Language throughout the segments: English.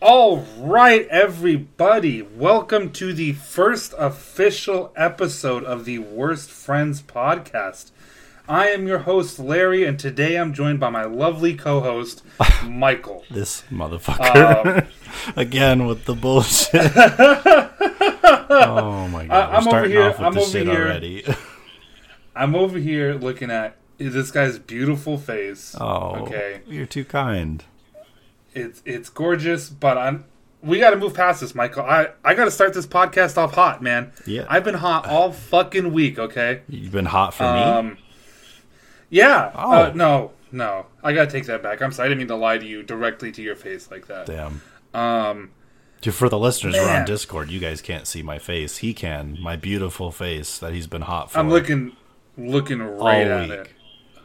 All right, everybody, welcome to the first official episode of the Worst Friends podcast. I am your host, Larry, and today I'm joined by my lovely co host, Michael. This motherfucker. Um, Again with the bullshit. oh my god. I- I'm We're over here- off with I'm over shit here. already. I'm over here looking at this guy's beautiful face. Oh. Okay. You're too kind. It's it's gorgeous, but I'm we got to move past this, Michael. I I got to start this podcast off hot, man. Yeah. I've been hot all fucking week. Okay. You've been hot for me? Um. Yeah. Oh. Uh, no. No. I gotta take that back. I'm sorry. I didn't mean to lie to you directly to your face like that. Damn. Um. For the listeners who are on Discord, you guys can't see my face. He can. My beautiful face that he's been hot for I'm looking looking all right at week. it.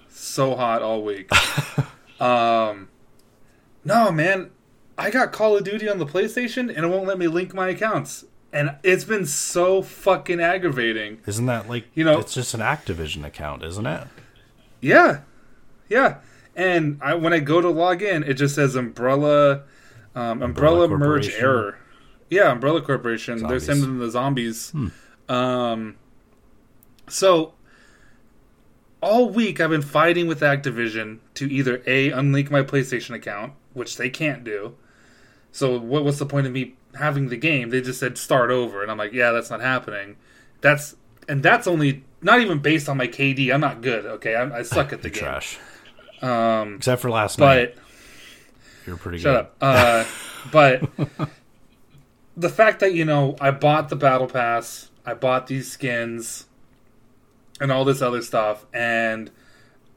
So hot all week. um. No, man. I got Call of Duty on the PlayStation and it won't let me link my accounts. And it's been so fucking aggravating. Isn't that like You know- it's just an Activision account, isn't it? Yeah, yeah. And I, when I go to log in, it just says Umbrella, um, Umbrella, Umbrella merge error. Yeah, Umbrella Corporation. They're Hmm. sending the zombies. Um, so all week I've been fighting with Activision to either a unlink my PlayStation account, which they can't do. So what, what's the point of me having the game? They just said start over, and I'm like, yeah, that's not happening. That's and that's only not even based on my KD. I'm not good. Okay, I, I suck at the You're game. trash. Um, Except for last night. but You're pretty good. shut good. up. Uh, but the fact that you know I bought the battle pass, I bought these skins, and all this other stuff, and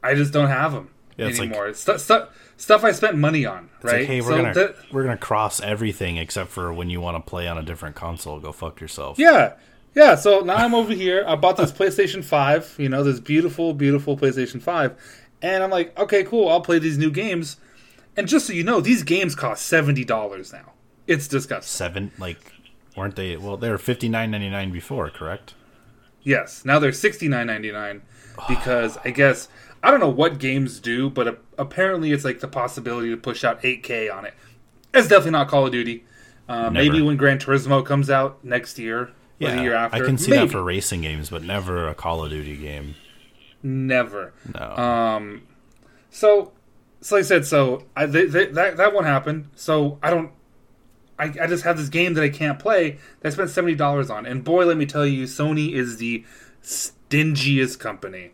I just don't have them Yeah, it's like- anymore. Stu- stu- stuff I spent money on, right? like, hey, we're So gonna that- we're gonna cross everything except for when you want to play on a different console. Go fuck yourself. Yeah. Yeah, so now I'm over here. I bought this PlayStation 5, you know, this beautiful, beautiful PlayStation 5. And I'm like, okay, cool, I'll play these new games. And just so you know, these games cost $70 now. It's disgusting. Seven like weren't they? Well, they were fifty nine ninety nine before, correct? Yes, now they're $69.99 because I guess, I don't know what games do, but a- apparently it's like the possibility to push out 8K on it. It's definitely not Call of Duty. Uh, maybe when Gran Turismo comes out next year or the year after. I can see maybe. that for racing games, but never a Call of Duty game. Never. No. Um, so, so like I said, so I, they, they, that that one happened. So I don't. I, I just have this game that I can't play that I spent seventy dollars on, and boy, let me tell you, Sony is the stingiest company.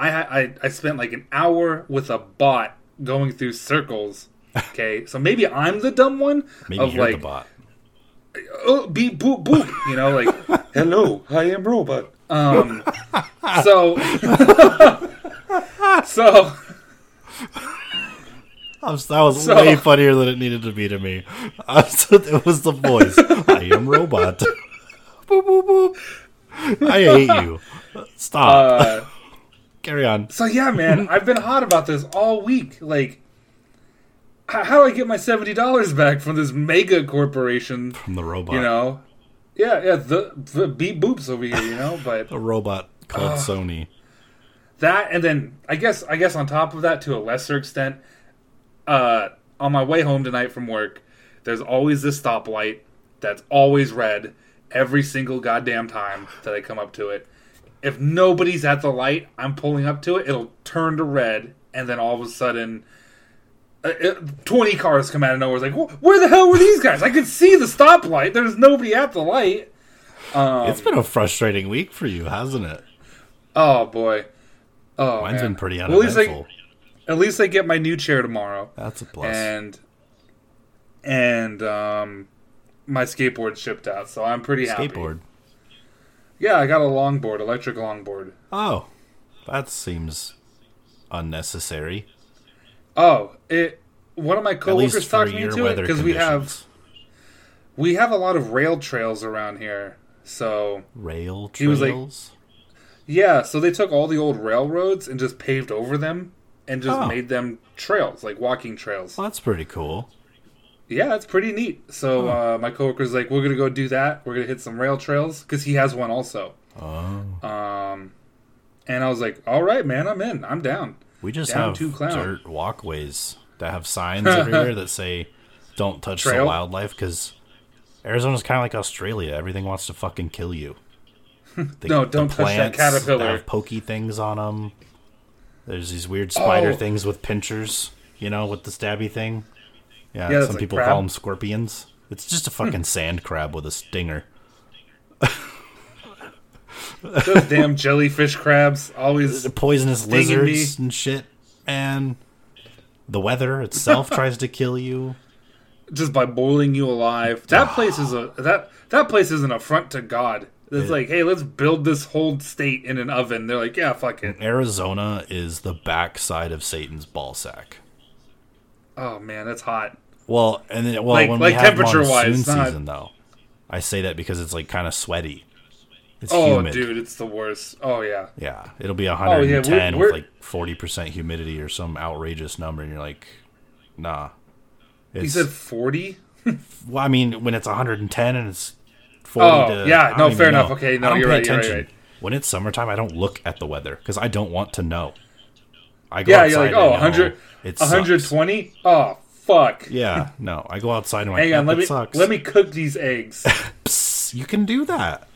I I I spent like an hour with a bot going through circles. Okay, so maybe I'm the dumb one Maybe of you're like the bot. oh, beep boop boop. You know, like hello, I am robot. Um, so so. I was- that was So- way funnier than it needed to be to me. Was- it was the voice. I am robot. boop boop boop. I hate you. Stop. Uh, Carry on. So yeah, man, I've been hot about this all week. Like, h- how do I get my seventy dollars back from this mega corporation? From the robot. You know, yeah, yeah, the the beep boops over here, you know. But a robot called Sony. that, and then I guess I guess on top of that, to a lesser extent, uh, on my way home tonight from work, there's always this stoplight that's always red every single goddamn time that I come up to it. If nobody's at the light, I'm pulling up to it, it'll turn to red, and then all of a sudden, uh, it, 20 cars come out of nowhere. It's like, where the hell were these guys? I could see the stoplight. There's nobody at the light. Um, it's been a frustrating week for you, hasn't it? oh, boy. Oh, Mine's man. been pretty Well, at least I- uneventful. at least I get my new chair tomorrow. That's a plus. and and um my skateboard shipped out so i'm pretty happy Skateboard. Yeah i got a longboard electric longboard Oh, that seems unnecessary. oh it one of my coworkers talked me into it because we have we have a lot of rail trails around here so rail He was like- trails. yeah so they took all the old railroads and just paved over them and just Oh. made them trails like walking trails well, that's pretty cool. Yeah it's pretty neat so uh, my coworker's like we're gonna go do that we're gonna hit some rail trails because he has one also Oh, Um, and I was like, "All right, man, I'm in. I'm down." we just Down have to clown. dirt walkways that have signs everywhere that say don't touch Trail? the wildlife because Arizona's kind of like Australia. Everything wants to fucking kill you. The, No, don't touch that caterpillar. They have pokey things on them. There's these weird spider Oh. things with pinchers. You know, with the stabby thing. Yeah, Yeah, some people crab. call them scorpions. It's just a fucking hmm. sand crab with a stinger. Those damn jellyfish crabs always. The poisonous Stinging me. lizards and shit. And the weather itself tries to kill you. just by boiling you alive. That place is a that that place is an affront to God. It's It- like, hey, let's build this whole state in an oven. They're like, yeah, fuck it. Arizona is the backside of Satan's ballsack. Oh man, that's hot. Well, and then well, Like- when like we have temperature-wise, monsoon not- season, though, I say that because it's like kind of sweaty. It's Oh, humid. dude, it's the worst. Oh yeah. Yeah, it'll be oh, yeah, 110 we're- with we're- like 40% humidity or some outrageous number, and you're like, nah. It's, said forty. well, I mean, when it's 110 and it's 40 Oh, to, yeah, no, fair enough. know. Okay, no, you're right, you're right. When it's summertime, I don't look at the weather because I don't want to know. I go Yeah, you're like, oh, I know 100, it sucks. 120. Oh fuck. Yeah, no, I go outside and I'm like, Hang on, let me sucks. let me cook these eggs. Psst, you can do that.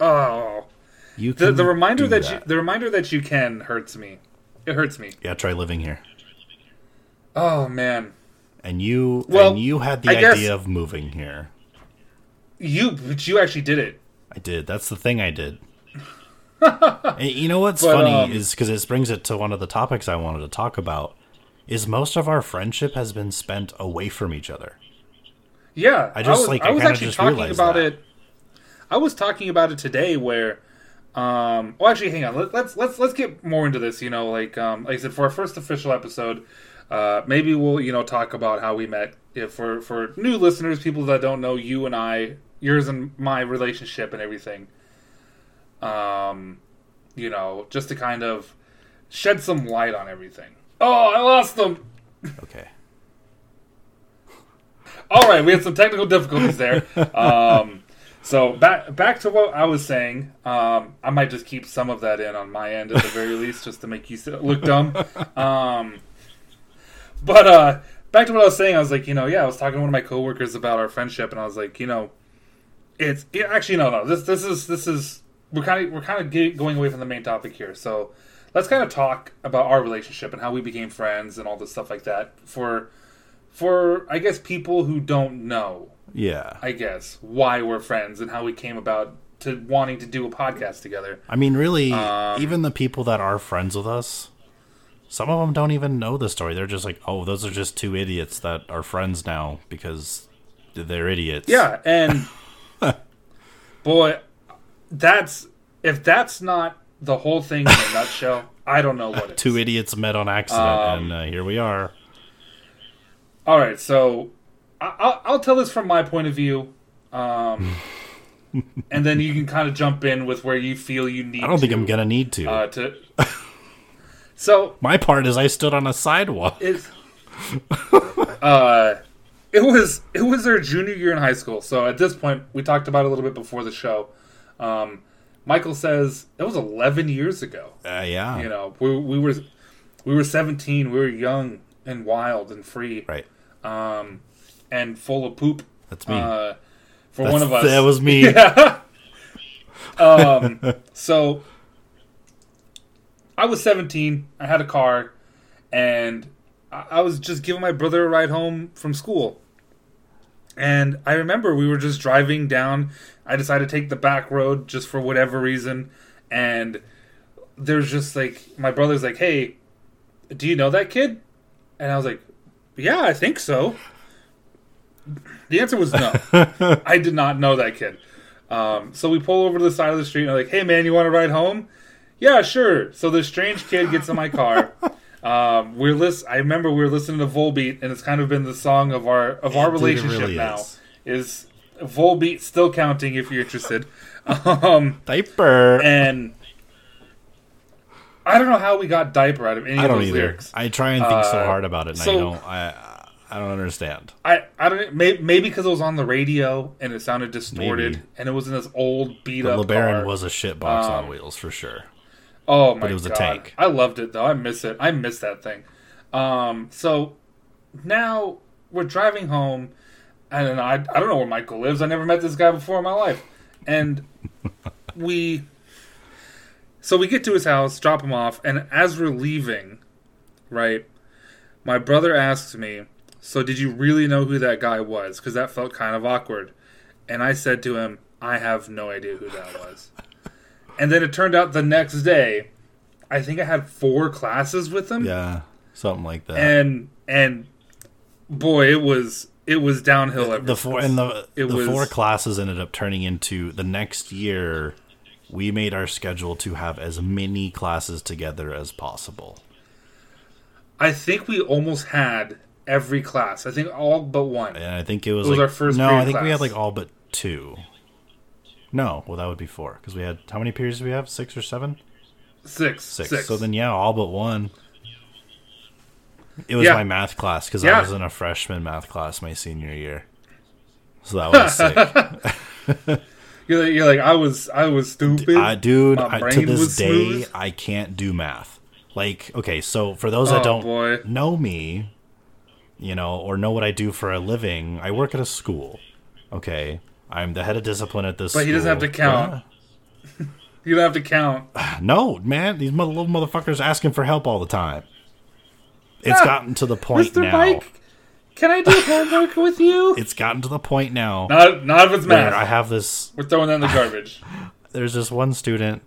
oh, You the can the reminder do that, you the reminder that you can hurts me. It hurts me. yeah, try living here. Oh man, And you Well, and you had the I idea of moving here. you but you actually did it. I did. That's the thing I did. you know what's But, funny um, is because it brings it to one of the topics I wanted to talk about. Is most of our friendship has been spent away from each other. Yeah, I just, was, like, I I was actually talking about that. it. I was talking about it today, where, um, well, actually, hang on. Let, let's let's let's get more into this. You know, like um, like I said, for our first official episode, uh, maybe we'll you know talk about how we met. If for for new listeners, people that don't know you and I, yours and my relationship and everything. Um, you know, just to kind of shed some light on everything. Oh, I lost them. Okay. All right, we had some technical difficulties there. Um, so back back to what I was saying. Um, I might just keep some of that in on my end at the very least, just to make you look dumb. Um, but uh, back to what I was saying. I was like, you know, yeah, I was talking to one of my coworkers about our friendship, and I was like, you know, it's yeah, actually no, no. This this is this is we're kind of we're kind of going away from the main topic here. So let's kind of talk about our relationship and how we became friends and all this stuff like that for for I guess people who don't know, Yeah. I guess why we're friends and how we came about to wanting to do a podcast together. I mean, really, Um, even the people that are friends with us, some of them don't even know the story. They're just like, oh, those are just two idiots that are friends now because they're idiots. Yeah, and boy, that's if that's not the whole thing in a nutshell, I don't know what it is. Two idiots met on accident, Um, and uh, here we are. All right, so I- I'll, I'll tell this from my point of view, um, and then you can kind of jump in with where you feel you need. I don't think to, I'm gonna need to. uh, to. So My part is I stood on a sidewalk. uh, it was it was their junior year in high school. So at this point, we talked about it a little bit before the show. Um, Michael says it was 11 years ago. Uh, yeah. You know, we, we were we were 17. We were young and wild and free. Right. um, and full of poop. That's me. Uh, for That's- one of us, That was me. um, so I was 17. I had a car, and I, I was just giving my brother a ride home from school. And I remember we were just driving down. I decided to take the back road just for whatever reason, and there's just like my brother's like, "Hey, do you know that kid?" And I was like, "Yeah, I think so." The answer was no. I did not know that kid. Um, so we pull over to the side of the street and I'm like, "Hey, man, you want to ride home?" Yeah, sure. So this strange kid gets in my car. Um, we're list. I remember we were listening to Volbeat, and it's kind of been the song of our of our Dude, relationship really now. is. Is Volbeat still counting? If you're interested, um, Diaper. and I don't know how we got diaper out of any I of those either. lyrics. I try and think so Uh, hard about it, and so- I don't. I I don't understand. I, I don't maybe, maybe because it was on the radio and it sounded distorted Maybe. and it was in this old beat The up LeBaron car. was a shit box Um, on wheels for sure. Oh my it was a god. tank. I loved it though. I miss it. I miss that thing. Um, so now we're driving home, and I I don't know where Michael lives. I never met this guy before in my life, and we. So we get to his house, drop him off, and as we're leaving, right, my brother asks me, "So did you really know who that guy was?" Because that felt kind of awkward, and I said to him, "I have no idea who that was." And then it turned out the next day, I think I had four classes with him Yeah, something like that. and and boy, it was it was downhill. Ever the four and the It the was- four classes ended up turning into the next year. We made our schedule to have as many classes together as possible. I think we almost had every class. I think all but one. And I think it was, It was like, our first No, I think we had like all but two. No, well that would be four because we had how many periods do we have? Six or seven? Six, Six. six. So then yeah, all but one. It was Yeah. my math class because Yeah. I was in a freshman math class my senior year. So that was sick. you're, like, you're like I was. I was stupid. I, dude, I, to this day, smooth. I can't do math. Like, okay, so for those Oh, that don't boy. know me, you know, or know what I do for a living, I work at a school. Okay, I'm the head of discipline at this. But he doesn't have to count. you don't have to count. No, man, these mother- little motherfuckers asking for help all the time. It's Ah, gotten to the point Mr. now. Mike, can I do homework with you? It's gotten to the point now Not, not if it's math. I have this We're throwing that in the garbage. there's this one student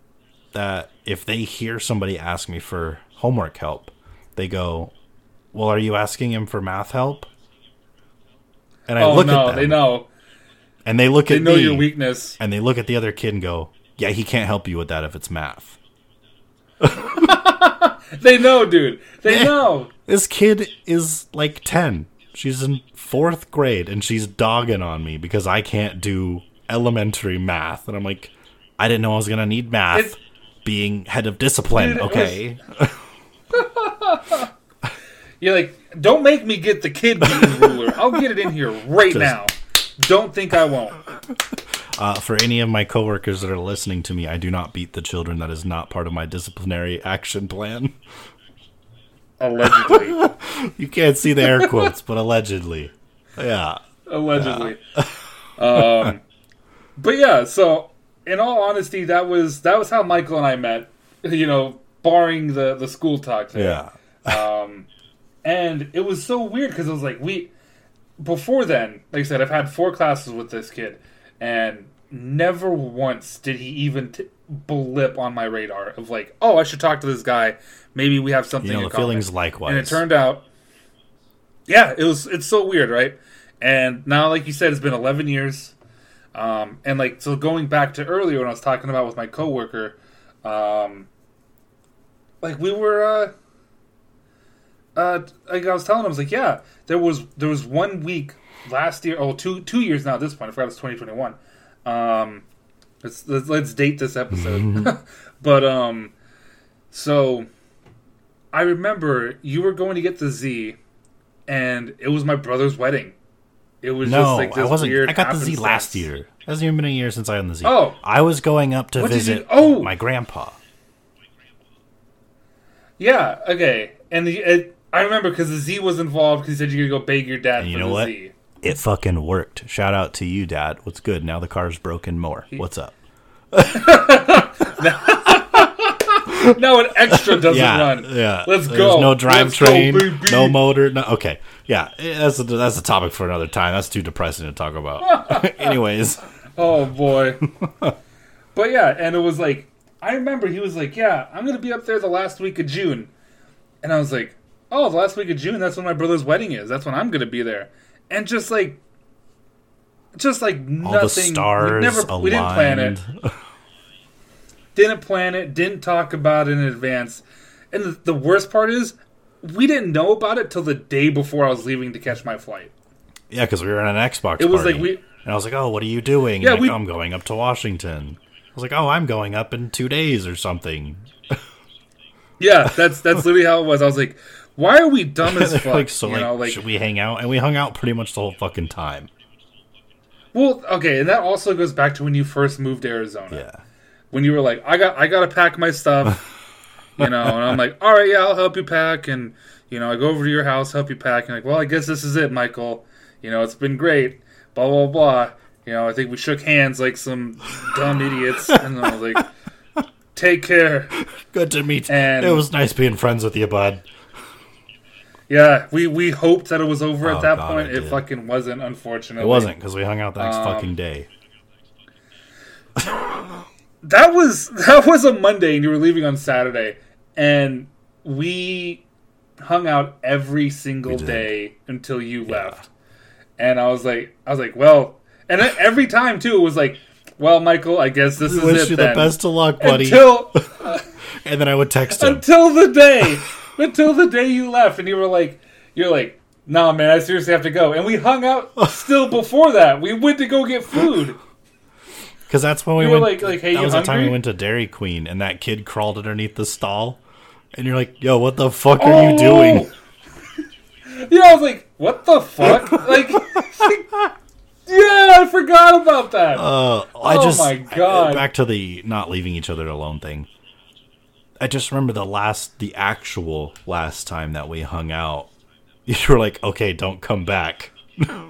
that if they hear somebody ask me for homework help, they go, "Well, are you asking him for math help?" And I oh look no, at them, they know. And they look They at know me, your weakness. and they look at the other kid and go, "Yeah, he can't help you with that if it's math." They know, dude. They know. This kid is like ten. She's in fourth grade, and she's dogging on me because I can't do elementary math, and I'm like, I didn't know I was gonna need math. It's- being head of discipline, Dude, was- okay. You're like, don't make me get the kid ruler. I'll get it in here right now. Don't think I won't. Uh, for any of my coworkers that are listening to me, I do not beat the children. That is not part of my disciplinary action plan. Allegedly. You can't see the air quotes, but allegedly. Yeah. Allegedly. Um, but yeah, so in all honesty, that was that was how Michael and I met. You know, barring the the school talk. Thing. Yeah. Um, and it was so weird because it was like we before then, like I said, I've had four classes with this kid, and never once did he even t- blip on my radar of like, oh, I should talk to this guy. Maybe we have something. You know, in the common. feelings likewise. And it turned out, yeah, it was. It's so weird, right? And now, like you said, it's been 11 years. Um, and like so, going back to earlier when I was talking about with my coworker, um, like we were, uh, uh, like I was telling him, I was like, yeah, there was there was one week last year, oh, two two years now at this point. I forgot it's 2021. Um, let's let's, let's date this episode. but um, so I remember you were going to get the Z, and it was my brother's wedding. It was just no, like this I wasn't. weird. I got the Z last year. It hasn't even been a year since I had the Z. Oh. I was going up to What visit oh! my grandpa. Yeah. Okay. And the it, I remember because the Z was involved because he said you could go beg your dad And for you know what? Z. It fucking worked. Shout out to you, Dad. What's good? Now the car's broken more. What's up? Now an extra doesn't yeah, run. yeah. Let's There's go. No drivetrain, no motor. No, okay, yeah. That's a, that's a topic for another time. That's too depressing to talk about. Anyways, Oh boy. but yeah, and it was like I remember he was like, "Yeah, I'm gonna be up there the last week of June," and I was like, "Oh, the last week of June. That's when my brother's wedding is. That's when I'm gonna be there." And just like, just like nothing. all stars we never, aligned. we didn't plan it. Didn't plan it. Didn't talk about it in advance. And the, the worst part is, we didn't know about it till the day before I was leaving to catch my flight. yeah, because we were at an Xbox. It was party. like we- and I was like, "Oh, what are you doing?" Yeah, like, we- "Oh, I'm going up to Washington. I was like, "Oh, I'm going up in two days or something." Yeah, that's that's literally how it was. I was like, "Why are we dumb as fuck?" like, so you like, know, like should we hang out? And we hung out pretty much the whole fucking time. Well, okay, and that also goes back to when you first moved to Arizona. Yeah. When you were like, I got I gotta pack my stuff. you know, and I'm like, All right, yeah, I'll help you pack and You know, I go over to your house, help you pack, and like, well, I guess this is it, Michael. You know, it's been great. Blah blah blah. You know, I think we shook hands like some dumb idiots, and I was like, "Take care." Good to meet. And- it was nice being friends with you, bud. Yeah, we we hoped that it was over Oh, at that God, point. I It fucking wasn't, unfortunately. It wasn't because we hung out the next Um, fucking day. That was that was a Monday, and you were leaving on Saturday, and we hung out every single day until you left. And I was like, I was like, well, and every time too, it was like, well, Michael, I guess this is Wish it you then. the best of luck, buddy. Until and then I would text him. until the day, until the day you left, and you were like, you're like, nah, man, I seriously have to go. And we hung out still before that. We went to go get food. Because that's when we were went. like- like, hey, that was the time we went to Dairy Queen, and that kid crawled underneath the stall, and you're like, "Yo, what the fuck are you doing?" Oh! Yeah, I was like, what the fuck? like, yeah, I forgot about that. Uh, I Oh just my God. back to the not leaving each other alone thing. I just remember the last, the actual last time that we hung out. You were like, "Okay, don't come back." yeah,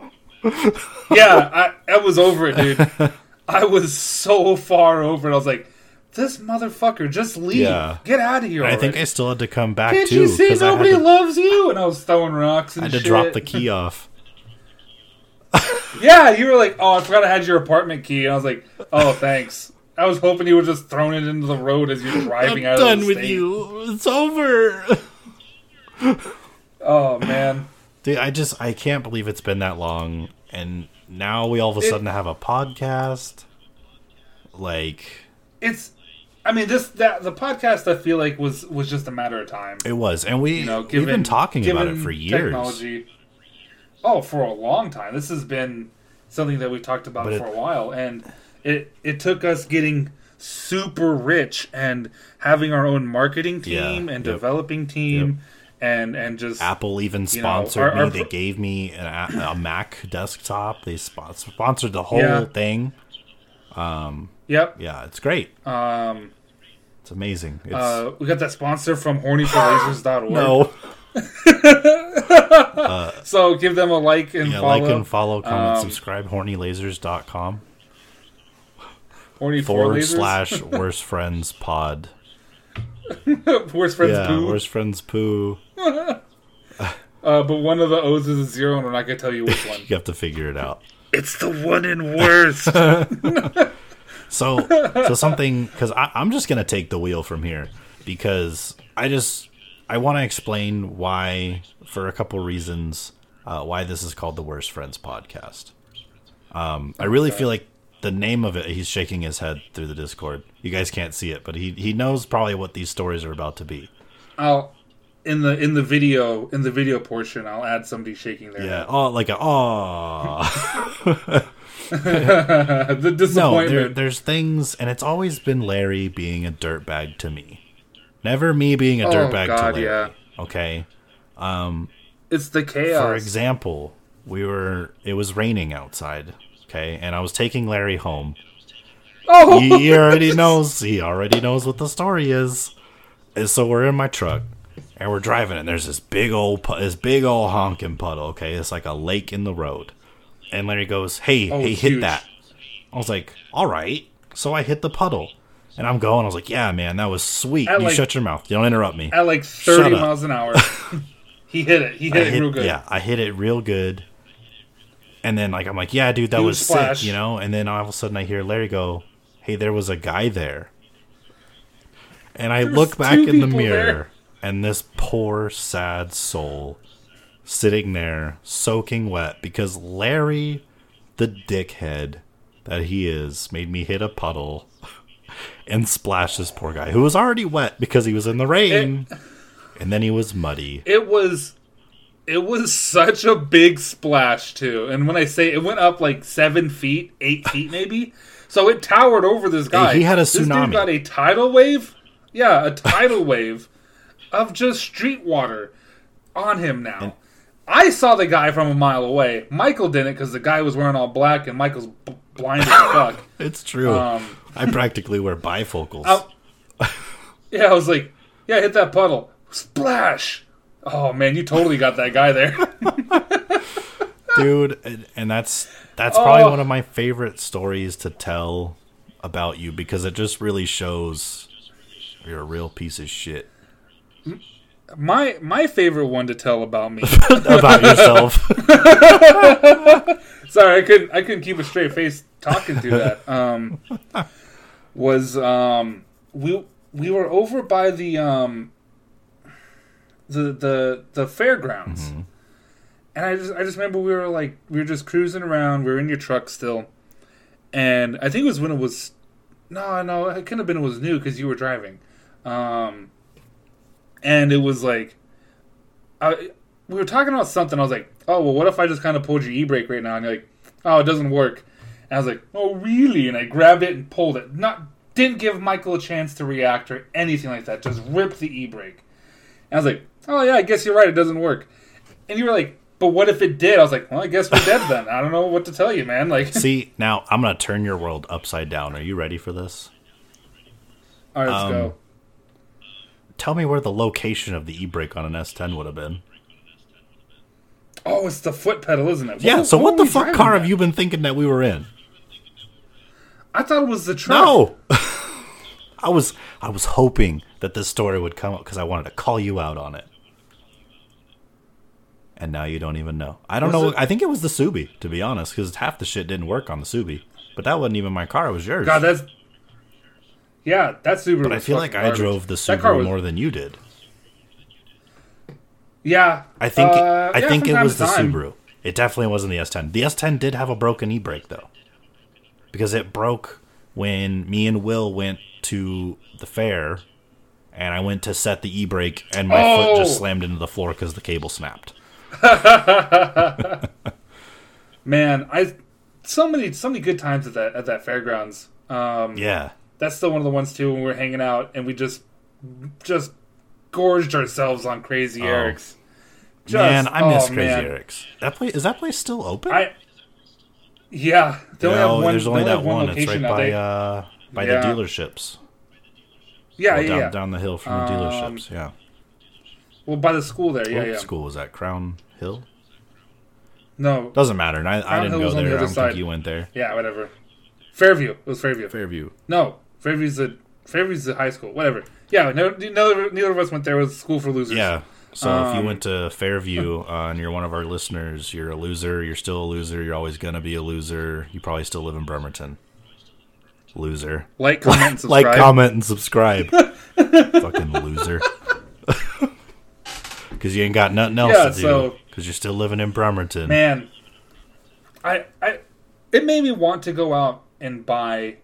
I, I was over it, dude. I was so far over it. I was like, this motherfucker, just leave. Yeah. Get out of here. I think I still had to come back Can't too you see because I had nobody to, loves you? And I was throwing rocks and I had to drop the key off. Yeah, you were like, oh, I forgot I had your apartment key. And I was like, oh, thanks. I was hoping you would just thrown it into the road as you're driving I'm out done of the with state. you. It's over. Oh man. Dude, I just I can't believe it's been that long, and now we all of a It- sudden have a podcast. Like it's i mean this that the podcast i feel like was was just a matter of time it was, and we you know we've been talking about it given for years. technology oh for a long time this has been something that we've talked about But it- for a while and it it took us getting super rich and having our own marketing Yeah, team and yep, developing team and and just Apple even know, sponsored our- our me. They gave me an, a, Mac desktop. They sponsored the whole Yeah. thing. yep Yeah, it's great. um It's amazing. It's uh we got that sponsor from hornyforlasers.org no, so give them a like and yeah, follow like and follow, comment, Um, subscribe. Hornylasers.com horny forward lasers. slash worst friends pod. worst friends yeah, poo worst friends poo. Uh, but one of the O's is a zero, and we're not gonna tell you which one. You have to figure it out. it's the one in worst. So, so something because I'm just gonna take the wheel from here because I just I want to explain why for a couple reasons uh, why this is called the Worst Friends podcast. Um, I really feel like the name of it. He's shaking his head through the Discord. You guys can't see it, but he he knows probably what these stories are about to be. I'll in the in the video in the video portion. I'll add somebody shaking their Yeah. Oh, like a oh. head. the No, disappointment. there, there's things, and it's always been Larry being a dirtbag to me. Never me being a Oh, dirtbag God, to Larry. yeah. Okay. Um, it's the chaos. For example, we were it was raining outside, okay, and I was taking Larry home. oh, He already knows. He already knows what the story is. And so we're in my truck and we're driving, and there's this big old this big old honking puddle. Okay, it's like a lake in the road. And Larry goes, "Hey, Oh, hey, hit huge. that." I was like, "All right." So I hit the puddle, and I'm going. I was like, "Yeah, man, that was sweet." At you like- shut your mouth. You don't interrupt me. at like thirty miles an hour. he hit it. He hit I it hit, real good. Yeah, I hit it real good. And then like I'm like, yeah, dude, that Huge was splash. sick, you know. And then all of a sudden I hear Larry go, "Hey, there was a guy there." And I look back in the mirror, there. and this poor sad soul sitting there soaking wet because Larry, the dickhead that he is, made me hit a puddle and splash this poor guy who was already wet because he was in the rain, and then he was muddy. It was it was such a big splash too. And when I say it went up like seven feet, eight feet maybe. So it towered over this guy. he had a tsunami. This dude got a tidal wave. Yeah, a tidal wave of just street water on him now. I saw the guy from a mile away. Michael didn't because the guy was wearing all black and Michael's b- blind as fuck. It's true. Um, I practically wear bifocals. I- yeah, I was like, yeah, hit that puddle. Splash. Oh man, you totally got that guy there. dude and, and that's that's probably Oh. one of my favorite stories to tell about you because it just really shows you're a real piece of shit my my favorite one to tell about me. about yourself Sorry, I couldn't I couldn't keep a straight face talking through that. Um, was um we we were over by the um the the the fairgrounds. And I just I just remember we were like we were just cruising around, we were in your truck still. And I think it was when it was no, no, it couldn't have been it was new cuz you were driving. Um and it was like I we were talking about something. I was like, "Oh, well, what if I just kind of pulled your e-brake right now?" And you're like, "Oh, it doesn't work." And I was like, "Oh, really?" And I grabbed it and pulled it. Not didn't give Michael a chance to react or anything like that. Just ripped the e-brake. And I was like, "Oh yeah, I guess you're right. It doesn't work." And you were like, "But what if it did?" I was like, "Well, I guess we're dead then. I don't know what to tell you, man." Like, see now i'm gonna turn your world upside down are you ready for this all right, let's Um, go. tell me where the location of the e-brake on an s10 would have been Oh, it's the foot pedal, isn't it? yeah so were what the fuck car at? have you been thinking that we were in I thought it was the truck. no i was i was hoping that this story would come up because i wanted to call you out on it and now you don't even know i don't Was know it- i think it was the subi to be honest because half the shit didn't work on the subi but that wasn't even my car it was yours God, that's yeah, that Subaru. but i feel like fucking i drove the subaru was- more than you did Yeah, I think uh, I yeah, think it was the time. Subaru. It definitely wasn't the S10. The S10 did have a broken e-brake though, because it broke when me and Will went to the fair, and I went to set the e-brake, and my foot just Oh! slammed into the floor because the cable snapped. Man, I so many so many good times at that at that fairgrounds. Um, Yeah, that's still one of the ones too when we were hanging out and we just just gorged ourselves on Crazy Oh. Eric's. Just, man, I miss oh, Crazy man. Eric's. That place is that place still open? I yeah, they only no, have one. there's only that have one. It's right by uh by Yeah. the dealerships. yeah, Well, yeah, down, yeah. down the hill from the Um, dealerships. Yeah. Well, by the school there. Yeah, What yeah. school was that? Crown Hill. No, Doesn't matter. and I, I didn't Hill go on the there. I don't side. think you went there. yeah, whatever. Fairview. It was Fairview. Fairview. No, Fairview's the Fairview's the high school. Whatever. Yeah, no, neither, neither of us went there. It was school for losers. Yeah. So if you Um, went to Fairview uh, and you're one of our listeners, you're a loser. You're still a loser. You're always gonna be a loser. You probably still live in Bremerton. Loser. Like, comment, and subscribe. Like, comment, and subscribe. Fucking loser. Because you ain't got nothing else Yeah, to do. so- Because you're still living in Bremerton. Man, I, I, it made me want to go out and buy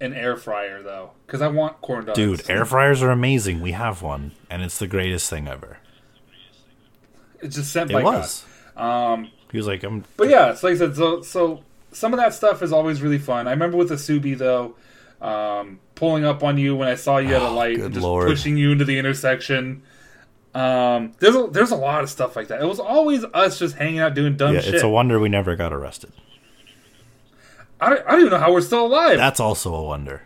an air fryer though, because I want corn dogs. Dude, air fryers are amazing. We have one, and it's the greatest thing ever. It just sent It by was. God. Um, He was like, "I'm but yeah, it's like I said. So, so some of that stuff is always really fun. I remember with the Subi though, um, pulling up on you when I saw you at a Oh, light good and just Lord. pushing you into the intersection. Um, there's a, there's a lot of stuff like that. It was always us just hanging out doing dumb yeah." shit. It's a wonder we never got arrested. I, don't, I don't even know how we're still alive. That's also a wonder.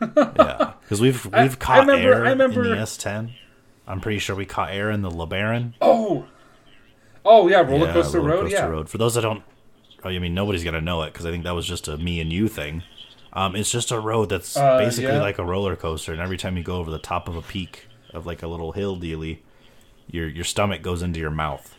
yeah, because we've we've I caught remember- air I remember- in the S10. I'm pretty sure we caught air in the LeBaron. oh, oh yeah, roller Yeah, coaster Roller road. Coaster Yeah, Road. For those that don't, oh, I mean, nobody's gonna know it because I think that was just a me and you thing. Um, it's just a road that's Uh, basically yeah. like a roller coaster, and every time you go over the top of a peak of like a little hill dealy, your your stomach goes into your mouth.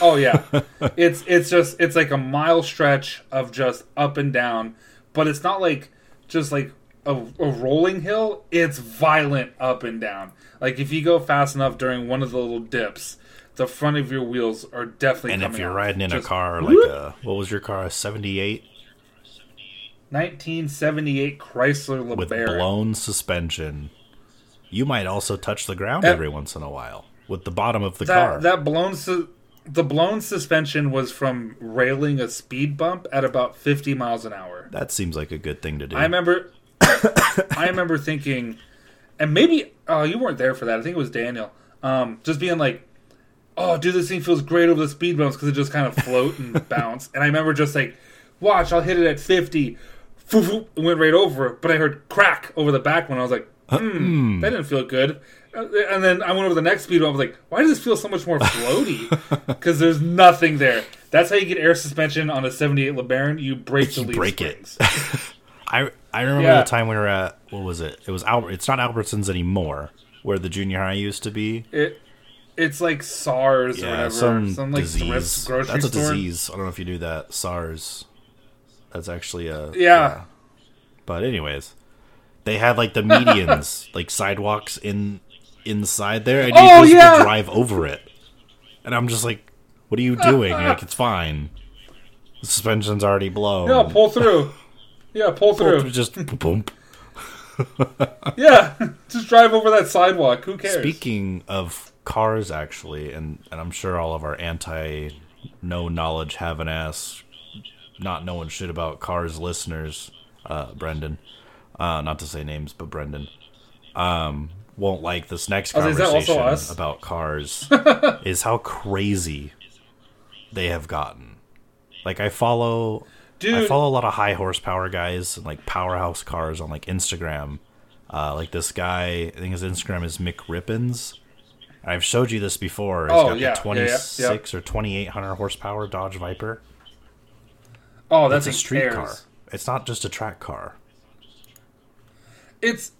Oh yeah, it's it's just it's like a mile stretch of just up and down, but it's not like just like a, a rolling hill. It's violent up and down. Like if you go fast enough during one of the little dips, the front of your wheels are definitely. And if you're off. riding in a car like whoop. a what was your car a '78 1978 Chrysler with LeBaron. blown suspension, you might also touch the ground every once in a while with the bottom of the car. that that blown su- the blown suspension was from railing a speed bump at about 50 miles an hour. that seems like a good thing to do. I remember, I remember thinking, and maybe oh, you weren't there for that. I think it was Daniel. Um, just being like, "Oh, dude, this thing feels great over the speed bumps because it just kind of float and bounce." And I remember just like, "Watch, I'll hit it at 50." Foo, foo, it went right over it, but I heard crack over the back when I was like, Hmm, that didn't feel good. Uh, And then I went over the next speed. I was like, why does this feel so much more floaty? Because there's nothing there. That's how you get air suspension on a 78 LeBaron. You break the You leaf break it. springs. I I remember Yeah. the time we were at what was it? It was Albert. It's not Albertsons anymore, where the junior high used to be. it it's like SARS or Yeah, whatever. some, Some, like disease. thrift grocery That's a store. disease. I don't know if you knew that. SARS. That's actually a Yeah. But anyways, they had like the medians, like sidewalks in inside there, and you Oh, just yeah! drive over it. And I'm just like, "What are you doing?" Like, "It's fine. The suspension's already blown." Yeah, pull through. Yeah, pull through. just boom. Yeah, just drive over that sidewalk. Who cares? Speaking of cars, actually, and and I'm sure all of our anti no knowledge have an ass not knowing shit about cars listeners, uh, Brendan, uh, not to say names, but Brendan, um, won't like this next Oh, is that also conversation about cars is how crazy they have gotten. Like I follow I follow a lot of high horsepower guys and like powerhouse cars on like Instagram. Uh, like this guy, I think his Instagram is Mick Rippins. I've showed you this before. He's Oh, got yeah, yeah, the yeah, 26 or 2800 horsepower Dodge Viper. oh, that's It's a street car. It's not just a track car. It's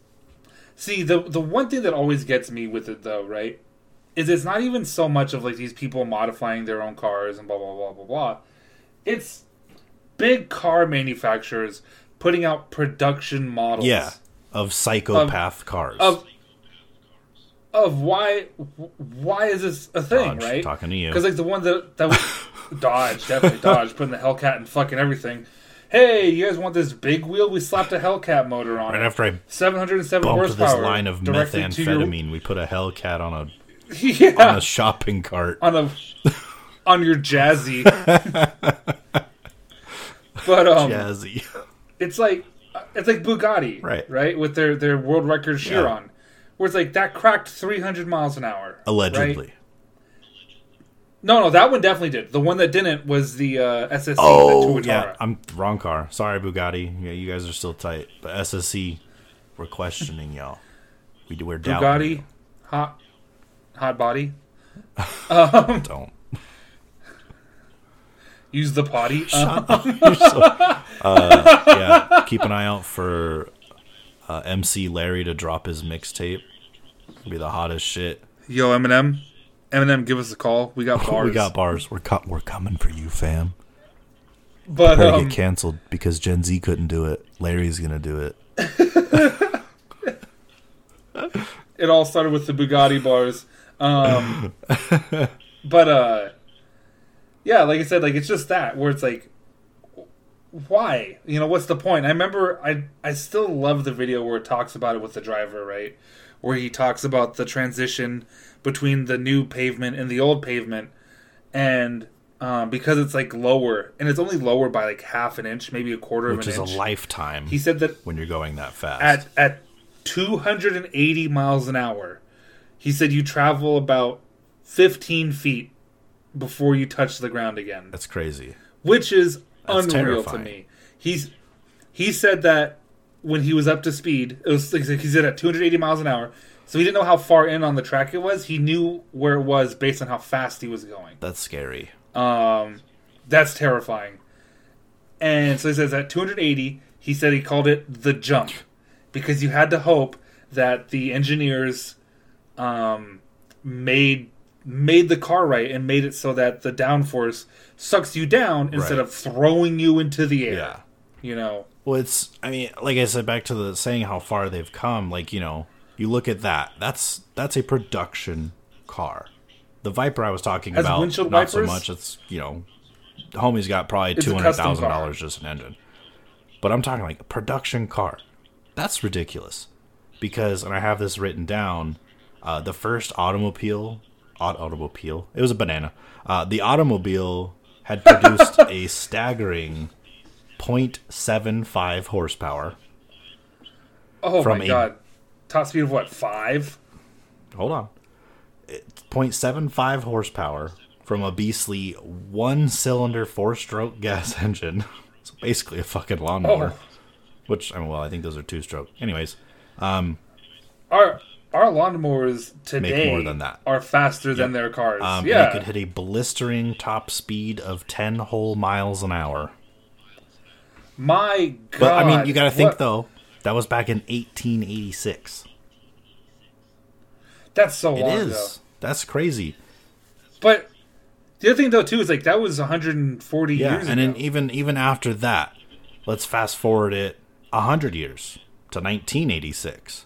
see the the one thing that always gets me with it though, right? Is it's not even so much of like these people modifying their own cars and blah blah blah blah blah. It's big car manufacturers putting out production models. Yeah, of psychopath cars. Of of why why is this a thing, Dodge, right? talking to you. Because like the one that that was Dodge, definitely Dodge, putting the Hellcat and fucking everything. Hey, you guys want this big wheel? We slapped a Hellcat motor on right it. after I 707 bumped horsepower. this line of directly to your- methamphetamine, we put a Hellcat on a on yeah, a shopping cart. on a on your jazzy. but um, Jazzy. it's like it's like Bugatti, Right. Right, with their their world record Chiron, where it's like that cracked 300 miles an hour, Allegedly. Right? No, no, that one definitely did. The one that didn't was the uh, SSC. Oh the yeah, Tuatara. I'm wrong car. Sorry, Bugatti. Yeah, you guys are still tight, but SSC, we're questioning y'all. We do. We're doubting. Bugatti, hot, hot body. you. Don't. Use the potty. Uh, Shut up. So- uh, yeah, keep an eye out for uh, MC Larry to drop his mixtape. Be the hottest shit. yo, Eminem, Eminem, give us a call. We got bars. We got bars. We're co- we're coming for you, fam. but Better um, get canceled because Gen Z couldn't do it. Larry's gonna do it. it all started with the Bugatti bars. Um, but uh, yeah, like I said, like it's just that where it's like, why? You know, what's the point? I remember I I still love the video where it talks about it with the driver, right? Where he talks about the transition between the new pavement and the old pavement, and um, because it's like lower and it's only lower by like half an inch, maybe a quarter Which of an inch. Which is a lifetime he said that when you're going that fast. at at 280 miles an hour he said you travel about 15 feet before you touch the ground again That's crazy. which is That's unreal terrifying. to me he's he said that when he was up to speed it was like he said at 280 miles an hour so he didn't know how far in on the track it was he knew where it was based on how fast he was going That's scary. um, that's terrifying. And so he says at 280, he said he called it the jump because you had to hope that the engineers um, made made the car right and made it so that the downforce sucks you down instead Right. of throwing you into the air. Yeah. You know. Well, it's. I mean, like I said, back to the saying how far they've come. Like you know, you look at that. That's that's a production car. The Viper I was talking Has about, not so much. It's you know, homie's got probably It's a two hundred custom thousand car. dollars just an engine. But I'm talking like a production car. That's ridiculous. Because, and I have this written down. Uh, the first automobile, aut- automobile, it was a banana. Uh, the automobile had produced a staggering 0.75 horsepower. Oh From my a- god. Top speed of what? Five? hold on. It's 0.75 horsepower from a beastly one cylinder four stroke gas engine. It's basically a fucking lawnmower. Oh. Which, I mean, well, I think those are two stroke. Anyways, um, our our lawnmowers today more than that. are faster than their cars. Um, yeah, it could hit a blistering top speed of 10 whole miles an hour. My God. But I mean, you got to think what- though, that was back in 1886. That's so It long is. ago. That's crazy. But the other thing though too is like that was 140 Yeah, years and ago. then even even after that, let's fast forward it 100 years to 1986.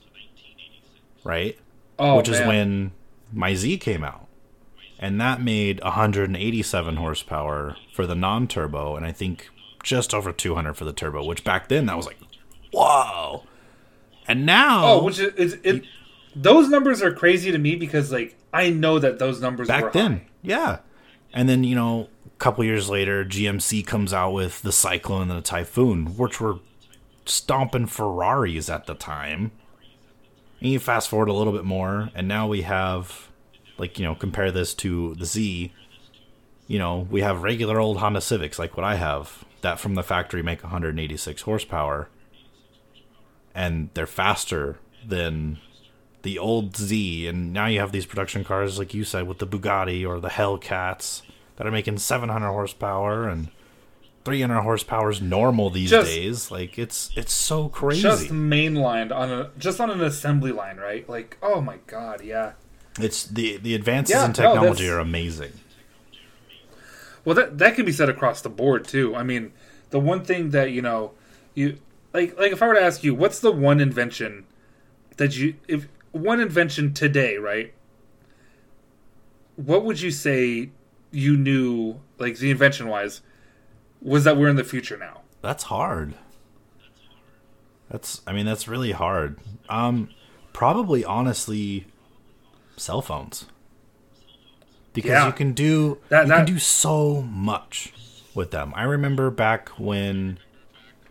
Right? oh, which is when my Z came out. And that made 187 horsepower for the non turbo, and I think just over 200 for the turbo, which back then that was like, whoa. And now, Oh, which is it's, it. Those numbers are crazy to me because like I know that those numbers were back then, high. yeah. And then, you know, a couple years later, GMC comes out with the Cyclone and the Typhoon, which were stomping Ferraris at the time. And you fast forward a little bit more, and now we have, like, you know, compare this to the Z. You know, we have regular old Honda Civics, like what I have, that from the factory make 186 horsepower. And they're faster than the old Z, and now you have these production cars, like you said, with the Bugatti or the Hellcats that are making 700 horsepower and 300 horsepower is normal these Just- days. Like it's it's so crazy. just mainlined on a just on an assembly line, right? Like, oh my god, yeah. it's the the advances Yeah, in technology that's- are amazing. Well, that that can be said across the board too. I mean, the one thing that you know, you like like if I were to ask you, what's the one invention that you if one invention today, right? What would you say you knew, like the invention wise, was that we're in the future now? That's hard. That's I mean that's really hard. Um probably honestly cell phones. Because Yeah. you can do That- you that- can do so much with them. I remember back when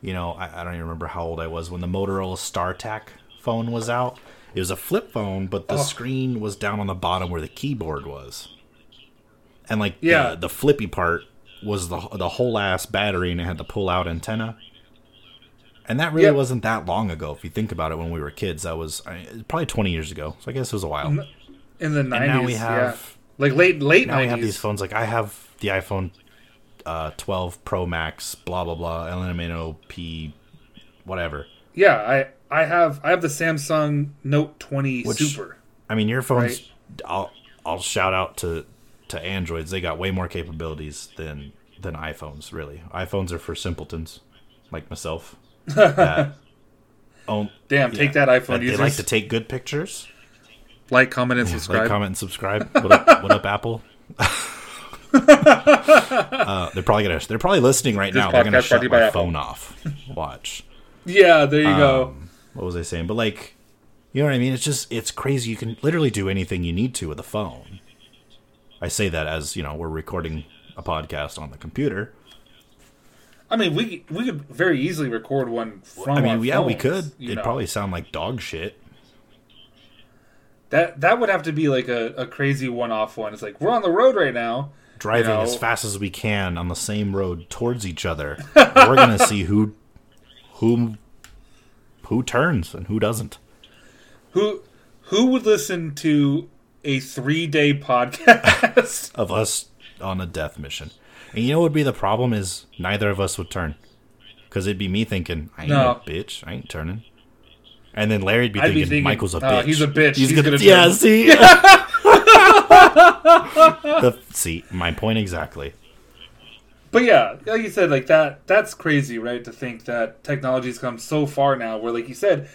you know, I, I don't even remember how old I was when the Motorola StarTAC phone was out. It was a flip phone, but the Oh. screen was down on the bottom where the keyboard was. And like Yeah. the, the flippy part was the the whole ass battery and it had the pull out antenna. And that really Yep. wasn't that long ago. If you think about it, when we were kids, that was I probably 20 years ago. So I guess it was a while. In the nineties, now we yeah, have- like late late now we have these phones. Like I have the iPhone uh, 12 Pro Max, blah blah blah, LMNO P, whatever. Yeah, I I have I have the Samsung Note twenty Which- Super. I mean, your phones. Right. I'll I'll shout out to to Androids. They got way more capabilities than than iPhones. Really, iPhones are for simpletons like myself. that own, Damn, take that that iPhone they like to take good pictures. Like, comment, and Like, subscribe. comment, and subscribe. What up, what up Apple? uh, they're probably gonna. They're probably listening right This now. They're gonna podcast brought to shut my Apple. phone off. Watch. Yeah, there you go. Um, what was I saying? But like, you know what I mean? It's just it's crazy. You can literally do anything you need to with a phone. I say that as you know we're recording a podcast on the computer. I mean, we we could very easily record one from. I mean, yeah, we could. It'd know. probably sound like dog shit. That that would have to be like a, a crazy one off one. It's like we're on the road right now. Driving You know- as fast as we can on the same road towards each other. we're gonna see who, who, who turns and who doesn't. Who who would listen to a three day podcast? of us on a death mission. And you know what would be the problem is neither of us would turn. Because it'd be me thinking, I ain't No. a bitch. I ain't turning. And then Larry'd be, I'd be thinking, thinking, Michael's a "Oh, bitch. he's a bitch. He's gonna, gonna yeah, turn." see? the, see, my point exactly. But yeah, like you said, like that that's crazy, right? To think that technology's come so far now where like you said,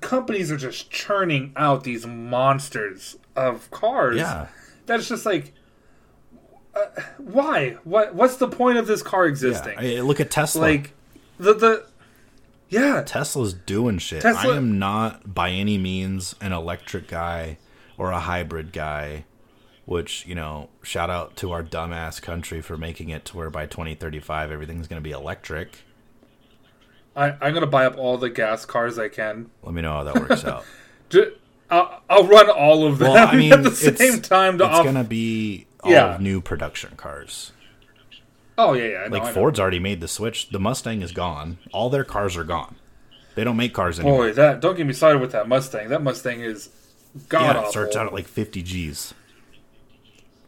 companies are just churning out these monsters of cars. Yeah. That's just like uh, why? What what's the point of this car existing? yeah. I- look at Tesla. like the the yeah, Tesla's doing shit. Tesla- I am not by any means an electric guy or a hybrid guy, which, you know, shout out to our dumbass country for making it to where by 2035 everything's going to be electric. I, I'm gonna buy up all the gas cars I can. Let me know how that works out. I'll, I'll run all of them Well, I mean, at the same time. To it's off- gonna be all Yeah. new production cars. Oh yeah, yeah. I Like know. Ford's already made the switch. The Mustang is gone. All their cars are gone. They don't make cars anymore. Boy, that don't get me started with that Mustang. That Mustang is god yeah, it starts out at like 50 G's.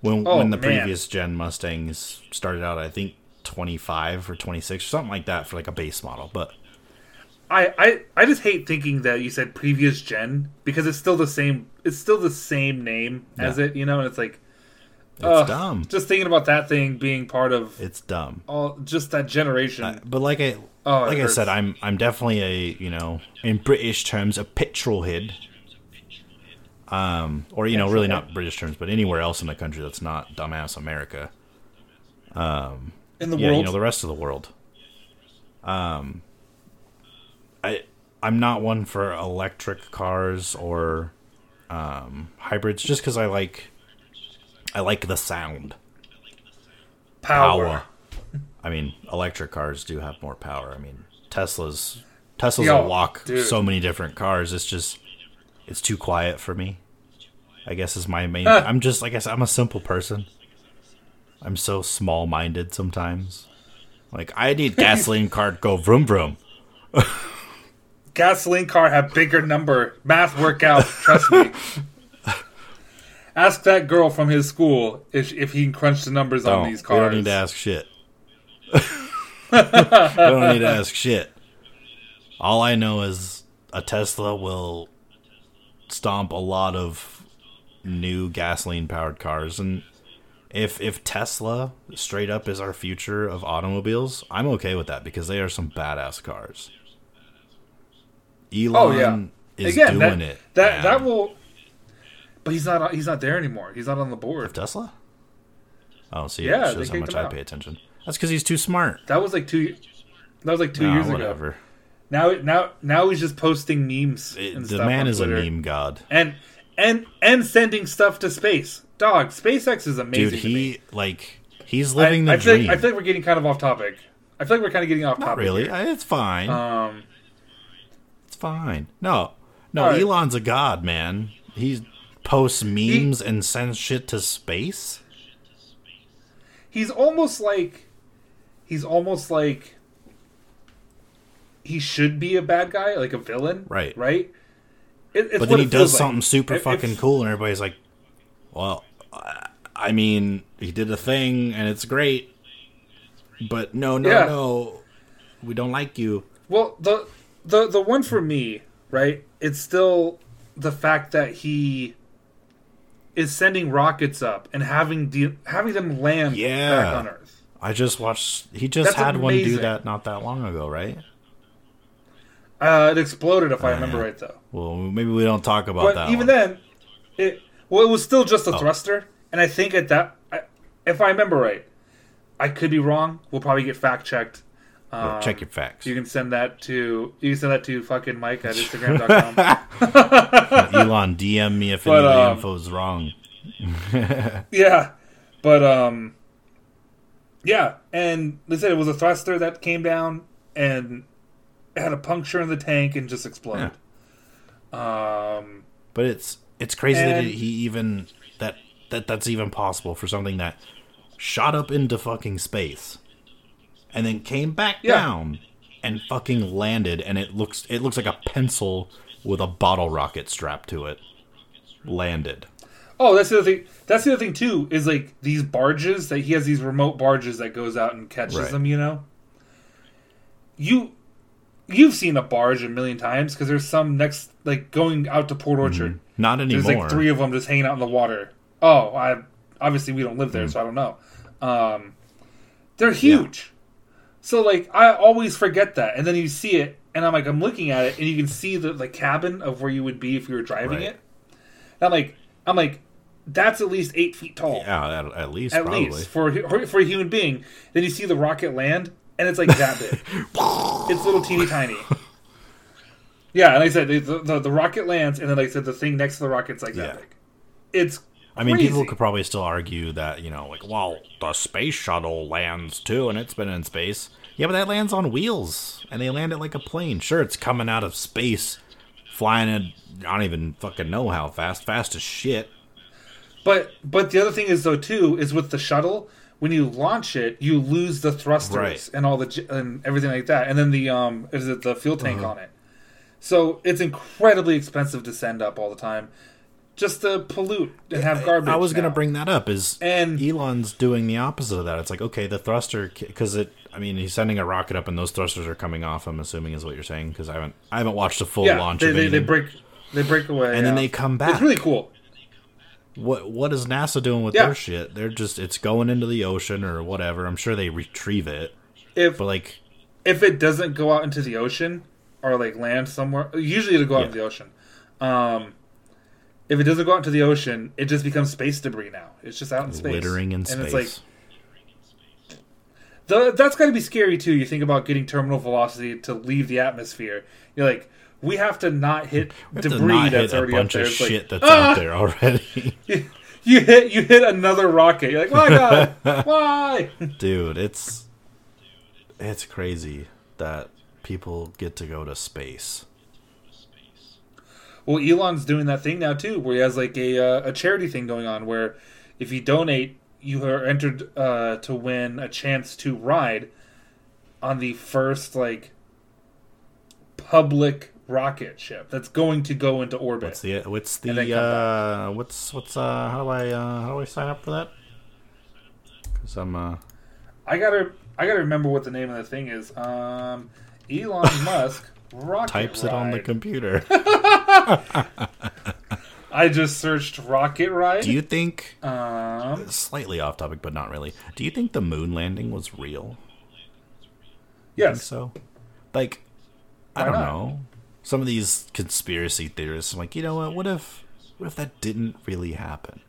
When Oh, when the man. previous gen Mustangs started out, I think 25 or 26 or something like that for like a base model. But I, I I just hate thinking that you said previous gen because it's still the same. It's still the same name as it, you know. And it's like it's ugh, dumb. Just thinking about that thing being part of It's dumb. all just that generation. Uh, but like I Oh, like I said, I'm I'm definitely a you know in British terms a petrol head. Um, or you know, really not British terms, but anywhere else in the country that's not dumbass America. Um, in the yeah, world. you know the rest of the world. Um, I I'm not one for electric cars or um, hybrids, just because I like I like the sound power. power. I mean, electric cars do have more power. I mean, Teslas Teslas Yo, will walk dude. so many different cars. It's just it's too quiet for me. I guess is my main. I'm just like I said. I'm a simple person. I'm so small minded sometimes. Like I need gasoline car to go vroom vroom. Gasoline car have bigger number. Math workout. Trust me. Ask that girl from his school if if he can crunch the numbers on Don't. these We cars. don't need to ask shit. we don't need to ask shit. All I know is a Tesla will stomp a lot of new gasoline powered cars and if if Tesla straight up is our future of automobiles, I'm okay with that because they are some badass cars. Elon Oh yeah. is Again, doing that, it. That man. that will. But he's not. He's not there anymore. He's not on the board. Tesla? Oh, see, Yeah, it shows how much I pay attention. That's because he's too smart. That was like two. That was like two Nah, years ago. Now, now, now he's just posting memes. It- the man is Twitter. a meme god. and and and sending stuff to space. Dog, SpaceX is amazing. Dude, he like he's living I, the I feel dream. Like, I feel like we're getting kind of off topic. I feel like we're kind of getting off Not topic. really. here. It's fine. Um, it's fine. No, no. right. Elon's a god, man. He posts memes and sends shit to space. he's almost like he's almost like he should be a bad guy, like a villain, Right. Right. It, it's but then he does like. something super fucking cool, and everybody's like, "Well, I- I mean, he did a thing, and it's great." But no, no, Yeah. no, we don't like you. Well, the the the one for me, right? It's still the fact that he is sending rockets up and having de- having them land Yeah. back on Earth. I just watched. He just That's had one do that not that long ago, right? Uh, it exploded, if I Oh, remember yeah. right, though. Well, maybe we don't talk about But that. even one. then, it well, it was still just Oh. a thruster, and I think at that, I, if I remember right, I could be wrong. We'll probably get fact checked. Um, check your facts. You can send that to you can send that to fucking Mike at Instagram.com. Elon, DM me if But, any of the um, info is wrong. yeah, but um, yeah, and they said it was a thruster that came down and had a puncture in the tank and just exploded. Um, But it's it's crazy that he even that that that's even possible for something that shot up into fucking space and then came back Yeah. down and fucking landed and it looks it looks like a pencil with a bottle rocket strapped to it landed. Oh, that's the other thing. That's the other thing too. Is like these barges that he has these remote barges that goes out and catches Right. them. You know, you you've seen a barge a million times because there's some next like going out to Port Orchard. Not anymore. There's like three of them just hanging out in the water. Oh, I obviously we don't live there, so I don't know. Um, they're huge. So like I always forget that, and then you see it, and I'm like I'm looking at it, and you can see the the cabin of where you would be if you were driving Right. it. And I'm like I'm like that's at least eight feet tall, yeah, at, at least at probably. least for a- for a human being. Then you see the rocket land, and it's like that big. it's little teeny tiny. Yeah, and like I said the, the the rocket lands, and then like I said the thing next to the rocket's like Yeah. that big. It's I mean, crazy. people could probably still argue that, you know, like, well, the space shuttle lands too, and it's been in space. Yeah, but that lands on wheels, and they land it like a plane. Sure, it's coming out of space, flying at, I don't even fucking know how fast, fast as shit. But but the other thing is though too is with the shuttle when you launch it you lose the thrusters Right. and all the and everything like that and then the um is it the fuel tank Uh-huh. on it So it's incredibly expensive to send up all the time, just to pollute and have garbage. I was going to bring that up. Is And- Elon's doing the opposite of that? It's like okay, the thruster because it. I mean, he's sending a rocket up, and those thrusters are coming off. I'm assuming is what you're saying because I haven't I haven't watched a full yeah, launch they, of they, they break they break away, and then they come back. It's really cool. What what is NASA doing with Yeah. their shit? They're just it's going into the ocean or whatever. I'm sure they retrieve it, If but like if it doesn't go out into the ocean or like land somewhere, usually it'll go out Yeah. into the ocean. Um, if it doesn't go out into the ocean, it just becomes space debris now. It's just out in space, littering in and space. it's like the, that's got to be scary too. You think about getting terminal velocity to leave the atmosphere. You're like, we have to not hit debris not that's hit a already up bunch there. of It's like, shit that's "Ah!" out there already. You hit you hit another rocket. You're like, my god, why? Dude, it's it's crazy that people get to go to space. Well, Elon's doing that thing now too, where he has like a uh, a charity thing going on, where if you donate, you are entered uh, to win a chance to ride on the first like public rocket ship that's going to go into orbit. What's the what's the uh what's what's uh how do I uh how do I sign up for that? Cuz I'm uh I gotta I gotta remember what the name of the thing is. Um, Elon Musk rocket types it on the computer. I just searched rocket ride. Do you think um, slightly off topic but not really. Do you think the moon landing was real? think yes, so? Like I don't not? know. Some of these conspiracy theorists I'm like, you know what? What if what if that didn't really happen?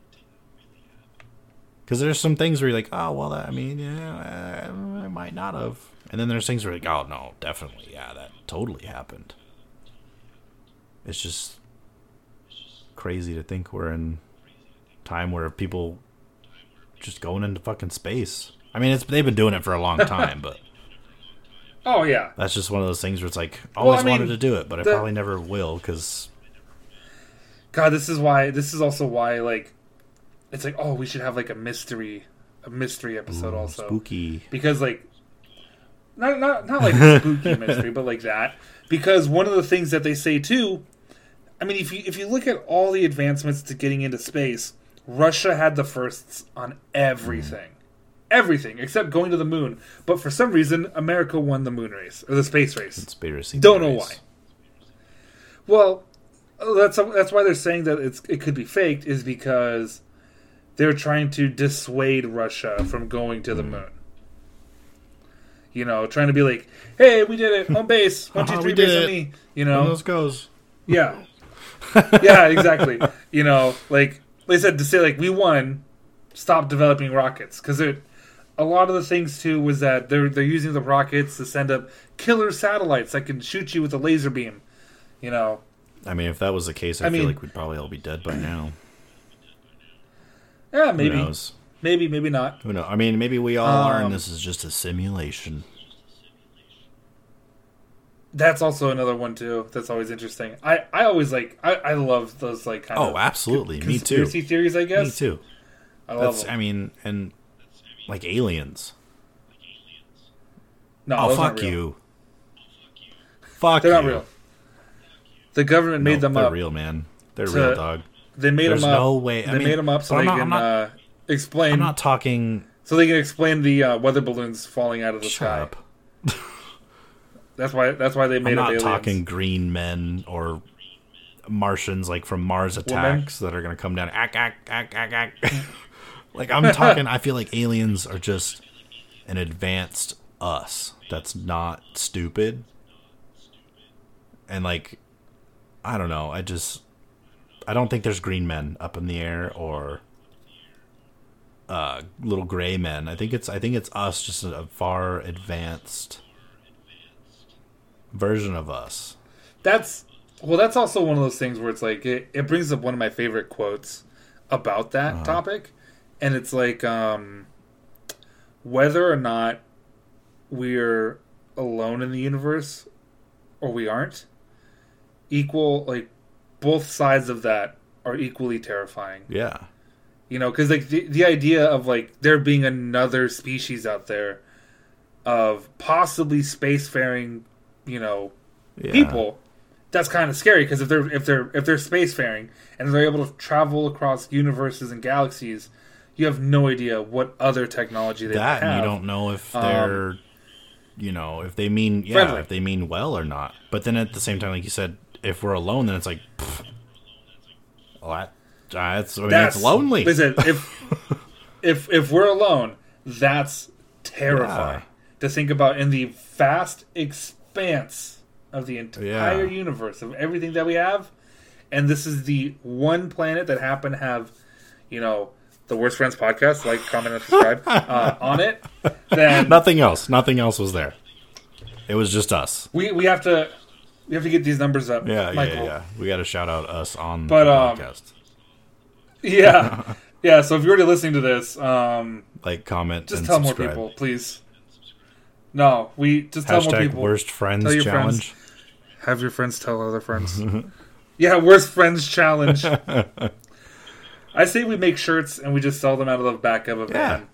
Because there's some things where you're like, oh well, that, I mean, yeah, it might not have. And then there's things where you're like, oh no, definitely, yeah, that totally happened. It's just crazy to think we're in time where people just going into fucking space. I mean, it's they've been doing it for a long time, but oh yeah, that's just one of those things where it's like I Well, always I mean, wanted to do it, but I probably never will because God, this is why. This is also why. Like, it's like, oh, we should have like a mystery, a mystery episode also spooky. because like, not not not like spooky mystery, but like that. Because one of the things that they say too, I mean, if you if you look at all the advancements to getting into space, Russia had the firsts on everything. Everything except going to the moon, but for some reason, America won the moon race or the space race. Conspiracy. Don't know why. Well, that's that's why they're saying that it's it could be faked is because they're trying to dissuade Russia from going to the Hmm. moon. You know, trying to be like, "Hey, we did it home base, one, two, Haha, three, base on me." You know, those goes. yeah, yeah, exactly. You know, like they said to say, like we won. Stop developing rockets because it. A lot of the things too was that they're they're using the rockets to send up killer satellites that can shoot you with a laser beam. You know, I mean, if that was the case, I, I feel mean- like we'd probably all be dead by now. yeah, maybe, Who knows? maybe, maybe not. Who knows? I mean, maybe we all are, Um, and this is just a simulation. That's also another one too. That's always interesting. I I always like I I love those like kind Oh, of absolutely. Me too. conspiracy theories. I guess Me too. I love That's. them. I mean, and like aliens. no, Oh, fuck you. Fuck. They're you. not real. The government No, made them up. they're up. real, man. They're to- real, dog. They made There's them up. no way- I they mean, made them up so they not- can not- uh, explain. I'm not talking. so they can explain the uh, weather balloons falling out of the Shut sky. That's why. That's why they made I'm not aliens. talking green men or Martians like from Mars attacks that are going to come down. Ack, ack, ack, ack, ack. like I'm talking. I feel like aliens are just an advanced us that's not stupid. And like, I don't know. I just, I don't think there's green men up in the air or uh, little gray men. I think it's, I think it's us, just a far advanced version of us. That's well. That's also one of those things where it's like it, it brings up one of my favorite quotes about that Uh-huh. topic, and it's like um, whether or not we're alone in the universe or we aren't equal. Like both sides of that are equally terrifying. Yeah. You know, because like the the idea of like there being another species out there of possibly spacefaring, you know, yeah. people that's kind of scary because if they're if they're if they're spacefaring and they're able to travel across universes and galaxies, you have no idea what other technology they that have. and you don't know if Um, they're you know if they mean yeah Friendly. if they mean well or not but then at the same time like you said if we're alone then it's like pfft, well, that, that's I mean, That's it's lonely Listen, if if if we're alone, that's terrifying Yeah. to think about in the vast expanse of the entire Yeah. universe of everything that we have, and this is the one planet that happened to have, you know, the Worst Friends podcast, like, comment, and subscribe uh, on it. Then nothing else nothing else was there it was just us we we have to we have to get these numbers up. yeah Michael. yeah yeah we got to shout out us on But, the um, podcast yeah, yeah. So if you're already listening to this, um, like comment Just tell subscribe. more people, please. No, we just tell more people. worst friends Tell your challenge Have your friends tell other friends. yeah, worst friends challenge. I say we make shirts and we just sell them out of the back of a Yeah. van.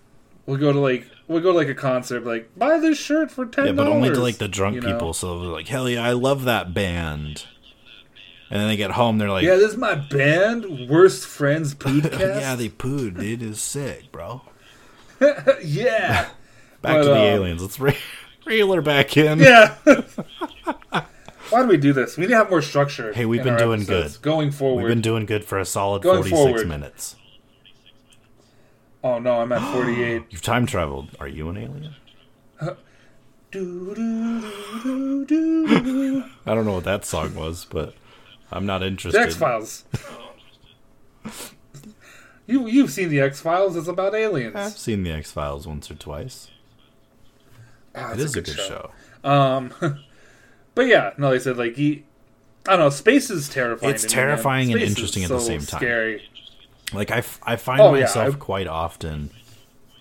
We'll go to like we'll go to like a concert, like buy this shirt for ten yeah dollars. but only to like the drunk you know? people so they're like hell yeah i love that band and then they get home they're like Yeah, this is my band, Worst Friends Podcast. yeah, they pooed. It is sick, bro. yeah, Back But, to the um, aliens. Let's re- reel her back in. yeah. Why do we do this? We need to have more structure. Hey, we've been doing episodes good. going forward. We've been doing good for a solid Going 46 forward. minutes. oh no, I'm at forty-eight. You've time traveled. Are you an alien? I don't know what that song was, but I'm not The interested. X Files. you you've seen the X Files? It's about aliens. I've seen the X Files once or twice. Ah, It is a good show. Um, but yeah, no, they said like he. I don't know. Space is terrifying. It's to me, terrifying and interesting at the so same time. Scary. Like I find Oh, myself I- quite often,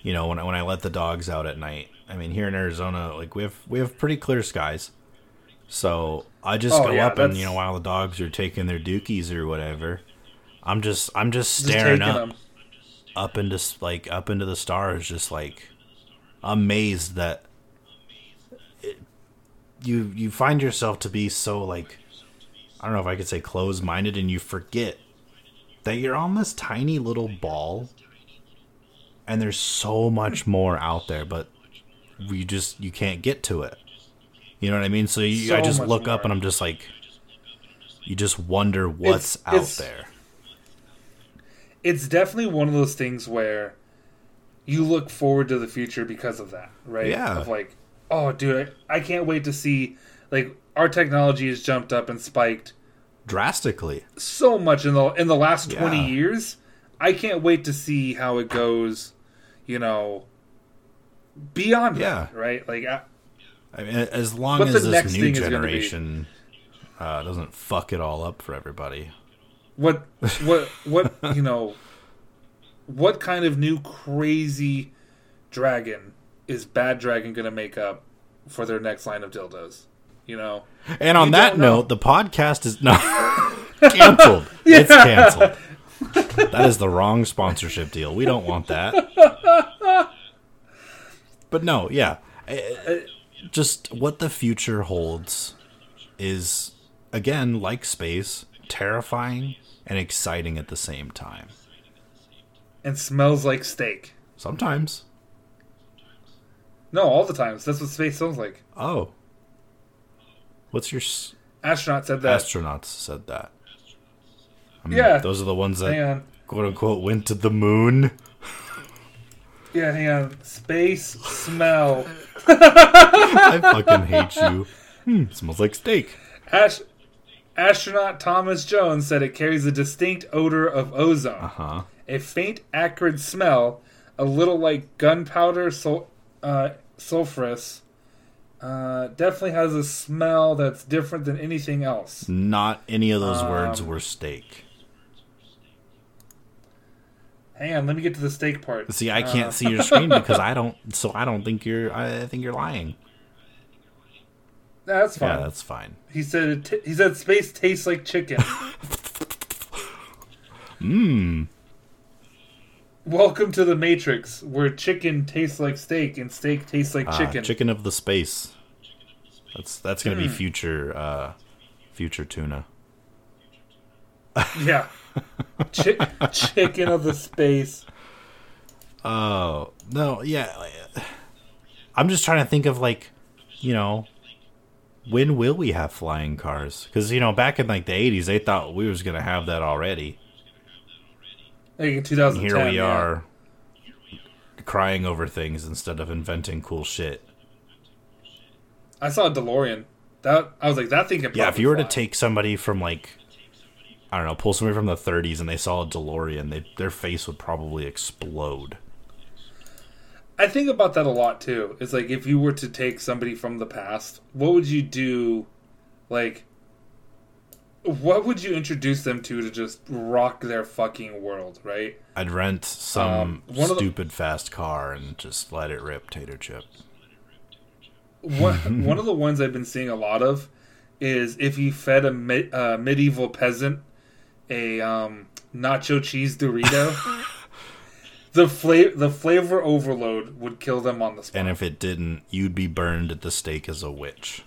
you know, when I, when I let the dogs out at night. I mean, here in Arizona, like we have we have pretty clear skies, so I just Oh, go yeah, up and you know while the dogs are taking their dookies or whatever, I'm just I'm just Just staring taking up them. up into like up into the stars, just like amazed that you you find yourself to be so like I don't know if I could say closed minded, and you forget that you're on this tiny little ball, and there's so much more out there, but we just you can't get to it. You know what I mean? So you, I just look up and I'm just like, you just wonder what's It's- out it's- there. It's definitely one of those things where you look forward to the future because of that, right? Yeah. Of like, oh, dude, I, I can't wait to see like our technology has jumped up and spiked Drastically. so much in the in the last 20 Yeah. years. I can't wait to see how it goes, you know, beyond Yeah. that, right? Like I, I mean, as long as this new generation uh, doesn't fuck it all up for everybody. what what what you know what kind of new crazy dragon is bad dragon going to make up for their next line of dildos you know And on You that note, the podcast is not canceled. It's canceled. That is the wrong sponsorship deal. We don't want that. But no, yeah. Just what the future holds is, again, like space, terrifying and exciting at the same time. and smells like steak Sometimes. No all the times that's what space sounds like Oh. What's your. S- astronaut said that astronauts said that. I mean, Yeah. Those are the ones that quote unquote went to the moon. yeah hang on space smell I fucking hate you. Hmm, smells like steak. Ash- astronaut thomas jones said it carries a distinct odor of ozone Uh huh. a faint acrid smell, a little like gunpowder sul- uh, sulfurous. Uh, definitely has a smell that's different than anything else. Not any of those words Um, were steak. Hang on, let me get to the steak part. See, I Uh, can't see your screen because I don't. So I don't think you're. I think you're lying. That's fine. Yeah, that's fine. he said. It t- he said space tastes like chicken. Mmm. Welcome to the Matrix, where chicken tastes like steak and steak tastes like Ah, chicken. chicken of the space. That's that's gonna be Hmm. future uh, Future tuna. Yeah. Chi- chicken of the space. Oh no, yeah. I'm just trying to think of like, you know, when will we have flying cars? Because you know, back in like the '80s, they thought we was gonna have that already. Like in And 2010. here we yeah. are, crying over things instead of inventing cool shit. I saw a DeLorean. That I was like, that thing can. Yeah, if you were to take somebody from like, I don't know, pull somebody from the 30s and they saw a DeLorean, they, their face would probably explode. I think about that a lot too. It's like if you were to take somebody from the past, what would you do? Like, what would you introduce them to to just rock their fucking world, right? I'd rent some Um, of the- stupid fast car and just let it rip tater chip. One one of the ones I've been seeing a lot of is if you fed a me- uh, medieval peasant a um, nacho cheese Dorito, the flavor the flavor overload would kill them on the spot. And if it didn't, you'd be burned at the stake as a witch.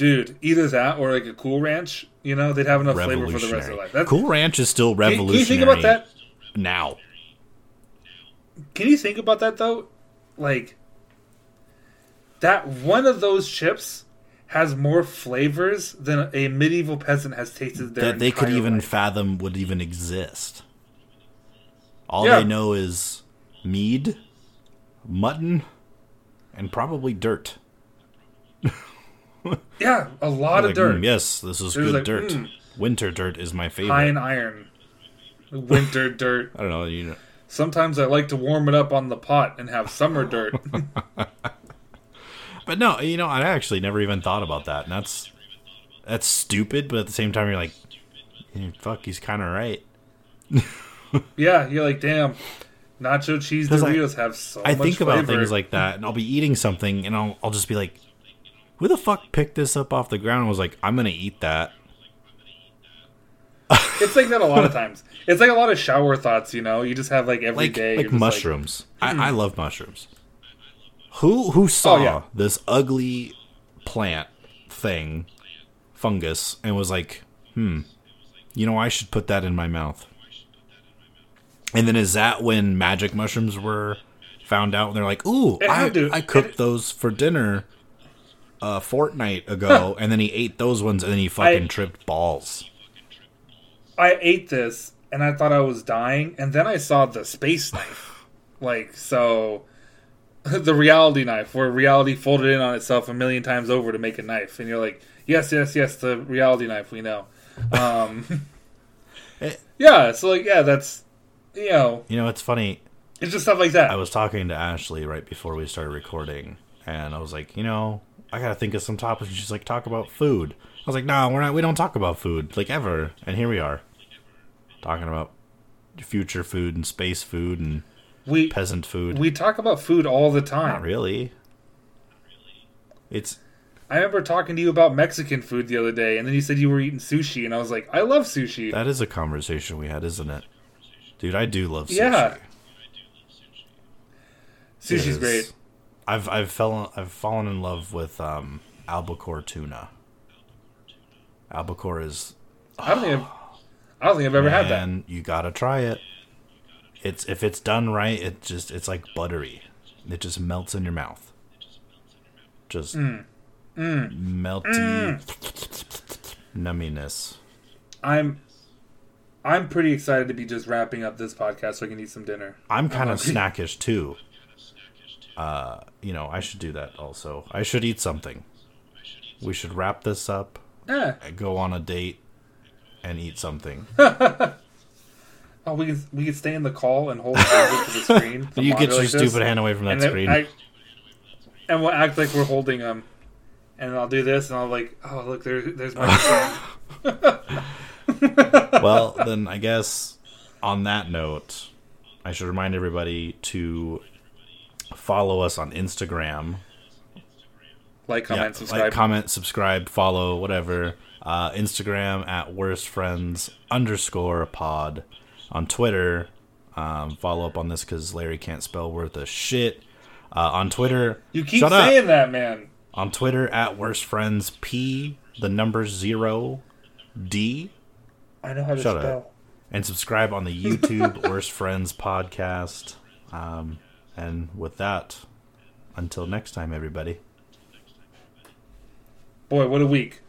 Dude, either that or like a Cool Ranch, you know, they'd have enough flavor for the rest of their life. That's, cool Ranch is still revolutionary. can you think about that? now. Can you think about that though? Like that one of those chips has more flavors than a medieval peasant has tasted their That they could even life. fathom would even exist. All Yeah. they know is mead, mutton, and probably dirt. Yeah, a lot Like, of dirt. "Mm, yes, this is good like, dirt. mm. Winter dirt is my favorite. In iron. Winter dirt. I don't know. You know, Sometimes I like to warm it up on the pot and have summer dirt. but no, you know, I actually never even thought about that, and that's that's stupid. But at the same time, you're like, "Eh, fuck, he's kind of right. yeah, you're like, damn. Nacho cheese 'Cause I- have so I think about flavor. things like that, and I'll be eating something, and I'll I'll just be like, who the fuck picked this up off the ground? and was like, I'm gonna eat that. It's like that a lot of times. It's like a lot of shower thoughts, you know. You just have like every like day. like mushrooms. I, I love mushrooms. Who who saw Oh, yeah. this ugly plant thing, fungus, and was like, hmm, you know, I should put that in my mouth. And then is that when magic mushrooms were found out? And they're like, ooh, I, I cooked it- those for dinner a fortnight ago, and then he ate those ones, and then he fucking I- tripped balls. I ate this and I thought I was dying, and then I saw the space knife. Like so, the reality knife, where reality folded in on itself a million times over to make a knife, and you're like, yes, yes, yes, the reality knife, we know. Um, yeah, so like, yeah, that's you know, You know, it's funny. it's just stuff like that. I was talking to Ashley right before we started recording, and I was like, you know, I gotta think of some topics. And she's like, talk about food. I was like, no, we're not. We don't talk about food like ever. And here we are, talking about future food and space food and we peasant food. we talk about food all the not time. really. It's I remember talking to you about Mexican food the other day, and then you said you were eating sushi, and I was like, I love sushi. that is a conversation we had, isn't it? Dude, I do love sushi. Yeah. Sushi's great. I've I've fallen I've fallen in love with um, albacore tuna. Albacore is I don't think I've, I don't think I've ever had that. Man, you gotta try it. It's if it's done right, it just it's like buttery. It just melts in your mouth. Just Mm. melty numminess. I'm I'm pretty excited to be just wrapping up this podcast so I can eat some dinner. I'm kind of hungry. snackish too. Uh, you know, I should do that also. I should eat something. We should wrap this up, Eh. go on a date, and eat something. Oh, we can we can stay in the call and hold it to the screen. the you get your like this, stupid hand away from that and screen. I- and we'll act like we're holding them. And I'll do this, and I'll like, oh look, there, there's my phone. well, then I guess on that note, I should remind everybody to follow us on Instagram. Like, comment, yeah, subscribe. Like, comment, subscribe, follow, whatever. Uh, Instagram at worst friends underscore pod. On Twitter, um, follow up on this because Larry can't spell worth a shit. Uh, on Twitter, you keep saying up. that, man. On Twitter at worst friends p the number zero d. I know how to shut spell. Up. And subscribe on the YouTube worst friends podcast. Um, and with that, until next time, everybody. Boy, what a week.